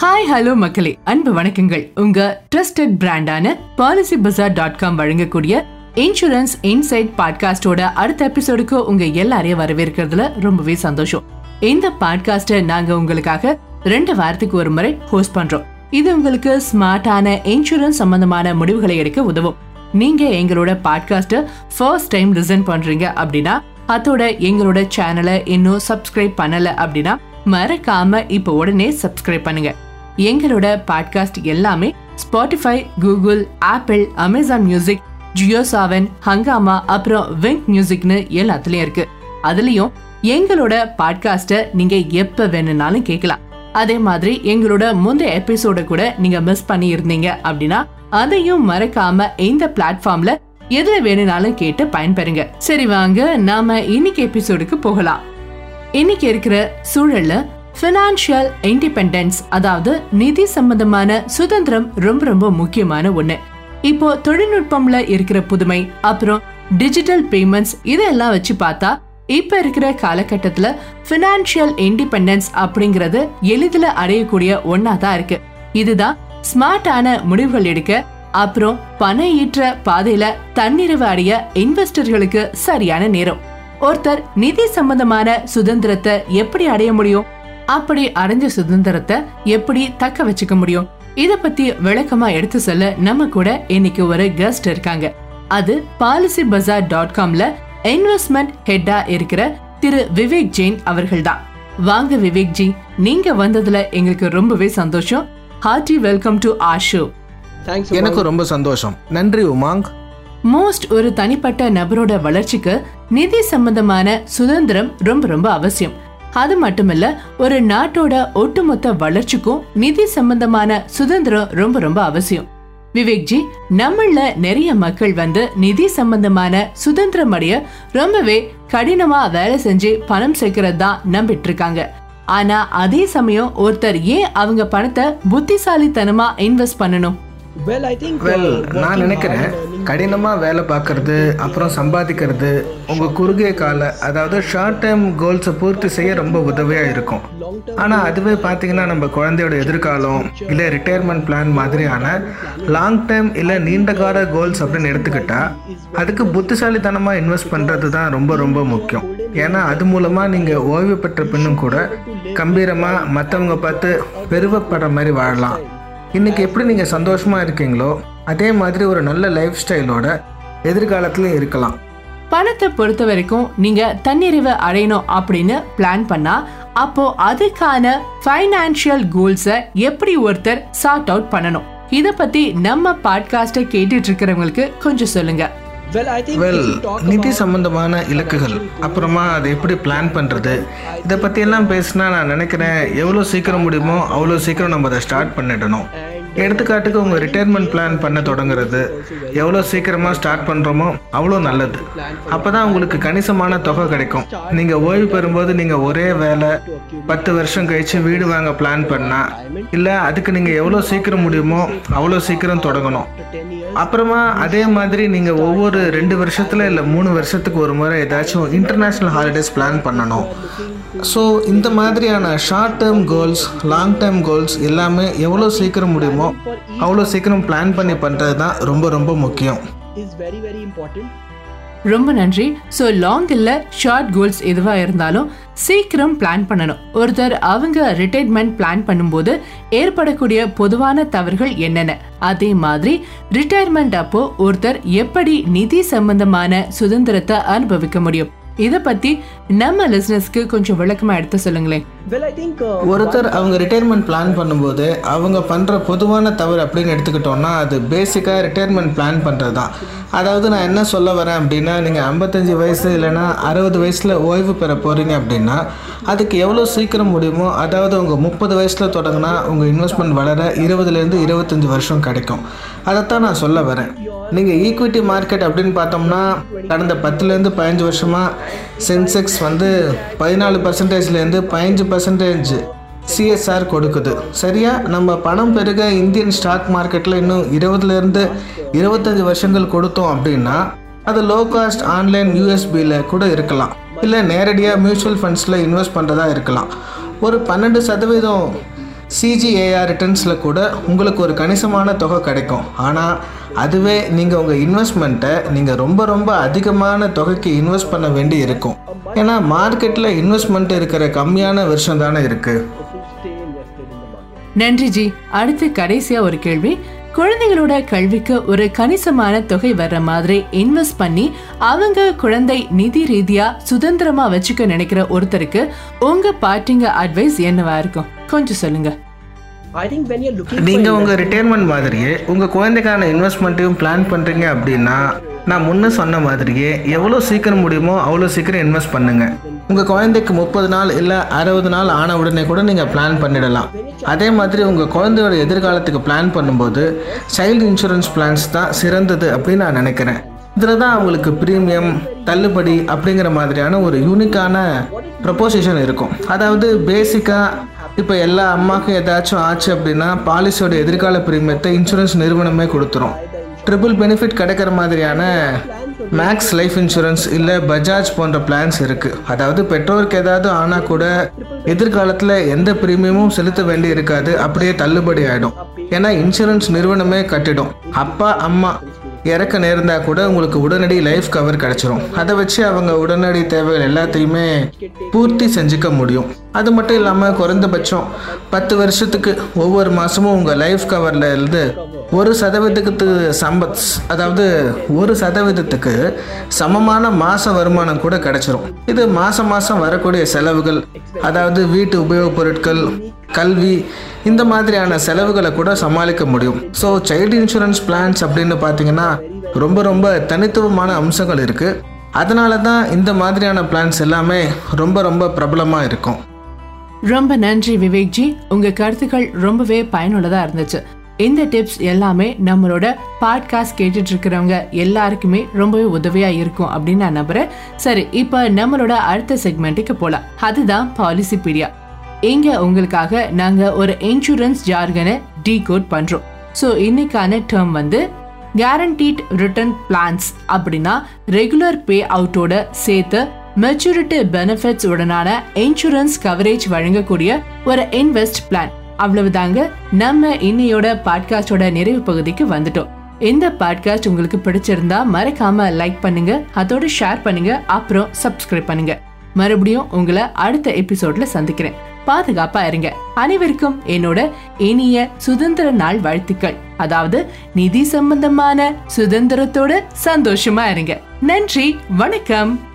Hi hello மக்களே. அன்பு வணக்கங்கள். உங்க ட்ரஸ்டட் பிராண்டான பாலிசி பஜார் டாட் காம் வழங்கக்கூடிய இன்சூரன்ஸ் இன்சைட் பாட்காஸ்டோட அடுத்த எபிசோடுக்கு உங்க எல்லாரையும் வரவேற்கிறதுல ரொம்பவே சந்தோஷம். இந்த பாட்காஸ்ட நாங்க உங்களுக்காக ரெண்டு வாரத்துக்கு ஒரு முறை ஹோஸ்ட் பண்றோம். இது உங்களுக்கு ஸ்மார்ட்டான இன்சூரன்ஸ் சம்பந்தமான முடிவுகளை எடுக்க உதவும். நீங்க எங்களோட பாட்காஸ்ட ஃபர்ஸ்ட் டைம் லிசன் பண்றீங்க அப்படின்னா அதோட எங்களோட சேனலை இன்னும் சப்ஸ்கிரைப் பண்ணல அப்படின்னா மறக்காம இப்போ உடனே சப்ஸ்கிரைப் பண்ணுங்க. எங்களோட பாட்காஸ்ட் எல்லாமே Spotify Google Apple Amazon music Jio Saavn Hungama அப்புறம் விங்க் மியூசிக்னு எல்லாத்துலயும் இருக்கு. அதுலயும் எங்களோட பாட்காஸ்ட்டை நீங்க எப்ப வேணும்னாலும் கேட்கலாம். அதே மாதிரி எங்களோட முந்தைய எபிசோட கூட நீங்க மிஸ் பண்ணி இருந்தீங்க அப்படின்னா அதையும் மறக்காம இந்த பிளாட்ஃபார்ம்ல எதுல வேணும்னாலும் கேட்டு பயன்பெறுங்க. சரி வாங்க நாம இன்னைக்கு எபிசோடுக்கு போகலாம். இன்னைக்கு இருக்கிற சூழல்ல ஃபினான்ஷியல் இண்டிபெண்டன்ஸ் அதாவது நிதி சம்பந்தமான சுதந்திரம் ரொம்ப ரொம்ப முக்கியமான ஒண்ணு. இப்போ தொழில்நுட்பம்ல இருக்கிற புதுமை அப்புறம் டிஜிட்டல் பேமெண்ட்ஸ் இதெல்லாம் வச்சு பார்த்தா இப்ப இருக்கிற காலகட்டத்துல பினான்சியல் இண்டிபெண்டன்ஸ் அப்படிங்கறது எளிதில் அடையக்கூடிய ஒன்னா தான் இருக்கு. இதுதான் ஸ்மார்ட்டான முடிவுகள் எடுக்க அப்புறம் பண ஈற்ற பாதையில தன்னிறைவு அடைய இன்வெஸ்டர்களுக்கு சரியான நேரம். ஒருத்தர் நிதி சம்பந்தமான சுதந்திரத்தை எப்படி அடைய முடியும்? அப்படி அடைஞ்ச சுதந்திரத்தை எப்படி தக்க வச்சுக்க முடியும்? இத பத்தி விளக்கமா எடுத்து சொல்ல நம்ம கூட இன்னைக்கு ஒரு கெஸ்ட் இருக்காங்க. அது பாலிசி பஜார் டாட் காம்ல இன்வெஸ்ட்மெண்ட் ஹெட்டா இருக்கிற திரு விவேக் ஜெயின் அவர்கள்தான். வாங்க விவேக் ஜி நீங்க வந்ததுல எங்களுக்கு ரொம்பவே சந்தோஷம். Hearty welcome to ah show thanks எனக்கு ரொம்ப சந்தோஷம். நன்றி உமாங். மோஸ்ட் ஒரு தனிப்பட்ட நபரோட வளர்ச்சிக்கு நிதி சம்பந்தமான சுதந்திரம் ரொம்ப ரொம்ப அவசியம். அது மட்டுமல்ல ஒரு நாட்டோட ஒட்டுமொத்த வளர்ச்சிக்கும் நிதி சம்பந்தமான சுதந்திரம் ரொம்ப ரொம்ப அவசியம். விவேக் ஜி நம்மள நிறைய மக்கள் வந்து நிதி சம்பந்தமான சுதந்திரம் அடைய ரொம்பவே கடினமா வேலை செஞ்சு பணம் சேர்க்கறது தான் நம்பிட்டு இருக்காங்க ஆனா அதே சமயம் ஒருத்தர் ஏன் அவங்க பணத்தை புத்திசாலித்தனமா இன்வெஸ்ட் பண்ணணும்? வெல் ஐ திங்க் வெல் நான் நினைக்கிறேன் கடினமாக வேலை பார்க்குறது அப்புறம் சம்பாதிக்கிறது உங்கள் குறுகிய கால அதாவது ஷார்ட் டைம் கோல்ஸை பூர்த்தி செய்ய ரொம்ப உதவியாக இருக்கும். ஆனால் அதுவே பார்த்தீங்கன்னா நம்ம குழந்தையோட எதிர்காலம் இல்லை ரிட்டையர்மெண்ட் பிளான் மாதிரியான லாங் டைம் இல்லை நீண்ட கால கோல்ஸ் அப்படின்னு எடுத்துக்கிட்டா அதுக்கு புத்திசாலித்தனமாக இன்வெஸ்ட் பண்ணுறது தான் ரொம்ப ரொம்ப முக்கியம். ஏன்னா அது மூலமாக நீங்கள் ஓய்வு பெற்ற பின்னும் கூட கம்பீரமாக மற்றவங்க பார்த்து பெருமைப்படுற மாதிரி வாழலாம். இன்னைக்கு எப்படி நீங்கள் சந்தோஷமாக இருக்கீங்களோ அதே மாதிரி ஒரு நல்ல லைஃப் ஸ்டைலோட எதிர்காலத்துலையும் இருக்கலாம். பணத்தை பொறுத்த வரைக்கும் நீங்க தன்னிறைவு அடையணும் அப்படின்னு பிளான் பண்ணா அப்போ அதுக்கான ஃபைனான்சியல் கோல்ஸை எப்படி ஒருத்தர் சார்ட் அவுட் பண்ணணும்? இதை பத்தி நம்ம பாட்காஸ்ட்டை கேட்டுட்டு இருக்கிறவங்களுக்கு கொஞ்சம் சொல்லுங்க. வெல் நிதி சம்பந்தமான இலக்குகள் அப்புறமா அதை எப்படி பிளான் பண்ணுறது இதை பற்றியெல்லாம் பேசினா நான் நினைக்கிறேன் எவ்வளோ சீக்கிரம் முடியுமோ அவ்வளோ சீக்கிரம் நம்ம அதை ஸ்டார்ட் பண்ணிடணும். எடுத்துக்காட்டுக்கு உங்கள் ரிட்டையர்மெண்ட் பிளான் பண்ண தொடங்குறது. எவ்வளோ சீக்கிரமாக ஸ்டார்ட் பண்ணுறோமோ அவ்வளோ நல்லது. அப்போ தான் உங்களுக்கு கணிசமான தொகை கிடைக்கும். நீங்கள் ஓய்வு பெறும்போது நீங்கள் ஒரே வேலை பத்து வருஷம் கழித்து வீடு வாங்க பிளான் பண்ணால் இல்லை அதுக்கு நீங்கள் எவ்வளோ சீக்கிரம் முடியுமோ அவ்வளோ சீக்கிரம் தொடங்கணும். அப்புறமா அதே மாதிரி நீங்கள் ஒவ்வொரு ரெண்டு வருஷத்தில் இல்லை மூணு வருஷத்துக்கு ஒரு முறை ஏதாச்சும் இன்டர்நேஷ்னல் ஹாலிடேஸ் பிளான் பண்ணணும். ஸோ இந்த மாதிரியான short term goals long term goals எல்லாமே எவ்வளோ சீக்கிரம் முடியுமோ அவ்வளோ சீக்கிரம் பிளான் பண்ணி பண்ணுறது தான் ரொம்ப ரொம்ப முக்கியம். இஸ் வெரி வெரி இம்பார்ட்டன்ட் ரொம்ப நன்றி. ஸோ லாங் இல்ல ஷார்ட் கோல்ஸ் எதுவா இருந்தாலும் சீக்கிரம் பிளான் பண்ணணும். ஒருத்தர் அவங்க ரிட்டையர்மெண்ட் பிளான் பண்ணும்போது ஏற்படக்கூடிய பொதுவான தவறுகள் என்னென்ன? அதே மாதிரி ரிட்டையர்மெண்ட் அப்போ ஒருத்தர் எப்படி நிதி சம்பந்தமான சுதந்திரத்தை அனுபவிக்க முடியும்? இத பத்தி நம்ம லிசனர்ஸ்க்கு கொஞ்சம் விளக்கமா எடுத்து சொல்லுங்களேன். வெல் ஐ திங்க் ஒருத்தர் அவங்க ரிட்டையர்மெண்ட் பிளான் பண்ணும்போது அவங்க பண்ணுற பொதுவான தவறு அப்படின்னு எடுத்துக்கிட்டோம்னா அது பேசிக்காக ரிட்டையர்மெண்ட் பிளான் பண்ணுறது தான் அதாவது நான் என்ன சொல்ல வரேன் அப்படின்னா நீங்கள் ஐம்பத்தஞ்சு வயசு இல்லைன்னா அறுபது வயசில் ஓய்வு பெற போகிறீங்க அப்படின்னா அதுக்கு எவ்வளோ சீக்கிரம் முடியுமோ அதாவது உங்கள் முப்பது வயசில் தொடங்கினா உங்கள் இன்வெஸ்ட்மெண்ட் வளர இருபதுலேருந்து இருபத்தஞ்சி வருஷம் கிடைக்கும். அதைத்தான் நான் சொல்ல வரேன். நீங்கள் ஈக்விட்டி மார்க்கெட் அப்படின்னு பார்த்தோம்னா கடந்த பத்துலேருந்து பதினஞ்சு வருஷமாக சென்செக்ஸ் வந்து பதினாலு பர்சன்டேஜ்லேருந்து பதினஞ்சு பர்சன்டேஜ் சிஎஸ்ஆர் கொடுக்குது. சரியா? நம்ம பணம் பெருக இந்தியன் ஸ்டாக் மார்க்கெட்டில் இன்னும் இருபதுலேருந்து இருபத்தஞ்சி வருஷங்கள் கொடுத்தோம் அப்படின்னா அது லோ காஸ்ட் ஆன்லைன் யூஎஸ்பியில் கூட இருக்கலாம். இல்லை நேரடியாக மியூச்சுவல் ஃபண்ட்ஸில் இன்வெஸ்ட் பண்ணுறதா இருக்கலாம். ஒரு பன்னெண்டு சதவீதம் சிஜிஏஆர் ரிட்டர்ன்ஸில் கூட உங்களுக்கு ஒரு கணிசமான தொகை கிடைக்கும். ஆனால் அதுவே நீங்கள் உங்கள் இன்வெஸ்ட்மெண்ட்டை நீங்கள் ரொம்ப ரொம்ப அதிகமான தொகைக்கு இன்வெஸ்ட் பண்ண வேண்டி இருக்கும். ஏன்னா மார்க்கெட்டில் இன்வெஸ்ட்மெண்ட் இருக்கிற கம்மியான வருஷம் தானே இருக்குது நன்றி ஜி. அடுத்து கடைசியாக ஒரு கேள்வி. குழந்தைகளோட கல்விக்கு ஒரு கணிசமான தொகை வர்ற மாதிரி இன்வெஸ்ட் பண்ணி அவங்க குழந்தை நிதி ரீதியா சுதந்திரமா வச்சுக்க நினைக்கிற ஒருத்தருக்கு உங்க பார்ட்டிங்க அட்வைஸ் என்னவா இருக்கும்? கொஞ்சம் சொல்லுங்க. நீங்கள் உங்கள் ரிட்டையர்மெண்ட் மாதிரியே உங்கள் குழந்தைக்கான இன்வெஸ்ட்மெண்ட்டையும் பிளான் பண்ணுறீங்க அப்படின்னா நான் முன்ன சொன்ன மாதிரியே எவ்வளோ சீக்கிரம் முடியுமோ அவ்வளோ சீக்கிரம் இன்வெஸ்ட் பண்ணுங்கள் உங்கள் குழந்தைக்கு முப்பது நாள் இல்லை அறுபது நாள் ஆன உடனே கூட நீங்கள் பிளான் பண்ணிடலாம். அதே மாதிரி உங்கள் குழந்தையோட எதிர்காலத்துக்கு பிளான் பண்ணும்போது சைல்டு இன்சூரன்ஸ் பிளான்ஸ் தான் சிறந்தது அப்படின்னு நான் நினைக்கிறேன். இதில் தான் அவங்களுக்கு ப்ரீமியம் தள்ளுபடி அப்படிங்கிற மாதிரியான ஒரு யூனிக்கான ப்ரப்போசிஷன் இருக்கும். அதாவது பேசிக்காக இப்போ எல்லா அம்மாவுக்கும் ஏதாச்சும் ஆச்சு அப்படின்னா பாலிசியோட எதிர்கால பிரீமியத்தை இன்சூரன்ஸ் நிறுவனமே கொடுத்துரும். ட்ரிபிள் பெனிஃபிட் கிடைக்கிற மாதிரியான மேக்ஸ் லைஃப் இன்சூரன்ஸ் இல்லை பஜாஜ் போன்ற பிளான்ஸ் இருக்குது அதாவது பெற்றோருக்கு ஏதாவது ஆனால் கூட எதிர்காலத்தில் எந்த பிரீமியமும் செலுத்த வேண்டி இருக்காது அப்படியே தள்ளுபடி ஆகிடும் ஏன்னா இன்சூரன்ஸ் நிறுவனமே கட்டிடும். அப்பா அம்மா இறக்க நேர்ந்தா கூட உங்களுக்கு உடனடி லைஃப் கவர் கிடைச்சிரும். அதை வச்சு அவங்க உடனடி தேவைகள் எல்லாத்தையுமே பூர்த்தி செஞ்சுக்க முடியும். அது மட்டும் இல்லாமல் குறைந்தபட்சம் பத்து வருஷத்துக்கு ஒவ்வொரு மாதமும் உங்கள் லைஃப் கவரில் இருந்து ஒரு சதவீதத்துக்கு சம்பத் அதாவது ஒரு சதவீதத்துக்கு சமமான மாத வருமானம் கூட கிடைச்சிரும். இது மாதம் மாதம் வரக்கூடிய செலவுகள் அதாவது வீட்டு உபயோகப் பொருட்கள் கல்வி இந்த மாதிரியான செலவுகளை கூட சமாளிக்க முடியும். ஸோ சைல்டு இன்சூரன்ஸ் பிளான்ஸ் அப்படின்னு பார்த்தீங்கன்னா ரொம்ப ரொம்ப தனித்துவமான அம்சங்கள் இருக்குது அதனால தான் இந்த மாதிரியான பிளான்ஸ் எல்லாமே ரொம்ப ரொம்ப பிரபலமாக இருக்கும். ரொம்ப நன்றி விவேக் ஜி உங்க கருத்துக்கள் ரொம்பவே பயனுள்ளதா இருந்துச்சு. இந்த டிப்ஸ் எல்லாமே நம்மளோட பாட்காஸ்ட் கேட்டுட்டு இருக்கிறவங்க எல்லாருக்குமே ரொம்பவே உதவியா இருக்கும் அப்படின்னு நான் நம்புறேன். சரி இப்போ நம்மளோட அடுத்த செக்மெண்ட்டுக்கு போலாம். அதுதான் பாலிசி பீடியா இங்க உங்களுக்காக நாங்க ஒரு இன்சூரன்ஸ் ஜார்கனை டீகோட் பண்றோம். ஸோ இன்னைக்கான டேர்ம் வந்து கேரண்டீட் ரிட்டர்ன் பிளான்ஸ் அப்படின்னா ரெகுலர் பே அவுட்டோட சேர்த்து மெச்சூரிட்டி பெனிஃபிட்ஸ் உடனான இன்சூரன்ஸ் கவரேஜ் வழங்கக்கூடிய ஒரு இன்வெஸ்ட் பிளான் அவ்வளவுதாங்க நம்ம இன்னையோட பாட்காஸ்டோட நிறைவு பகுதிக்கு வந்துட்டோம். இந்த பாட்காஸ்ட் உங்களுக்கு பிடிச்சிருந்தா மறக்காம லைக் பண்ணுங்க அதோட ஷேர் பண்ணுங்க அப்புறம் சப்ஸ்கிரைப் பண்ணுங்க. மறுபடியும் உங்களை அடுத்த எபிசோட்ல சந்திக்கிறேன். பாதுகாப்பா இருங்க. அனைவருக்கும் என்னோட இனிய சுதந்திர நாள் வாழ்த்துக்கள். அதாவது நிதி சம்பந்தமான சுதந்திரத்தோட சந்தோஷமா இருங்க. நன்றி வணக்கம்.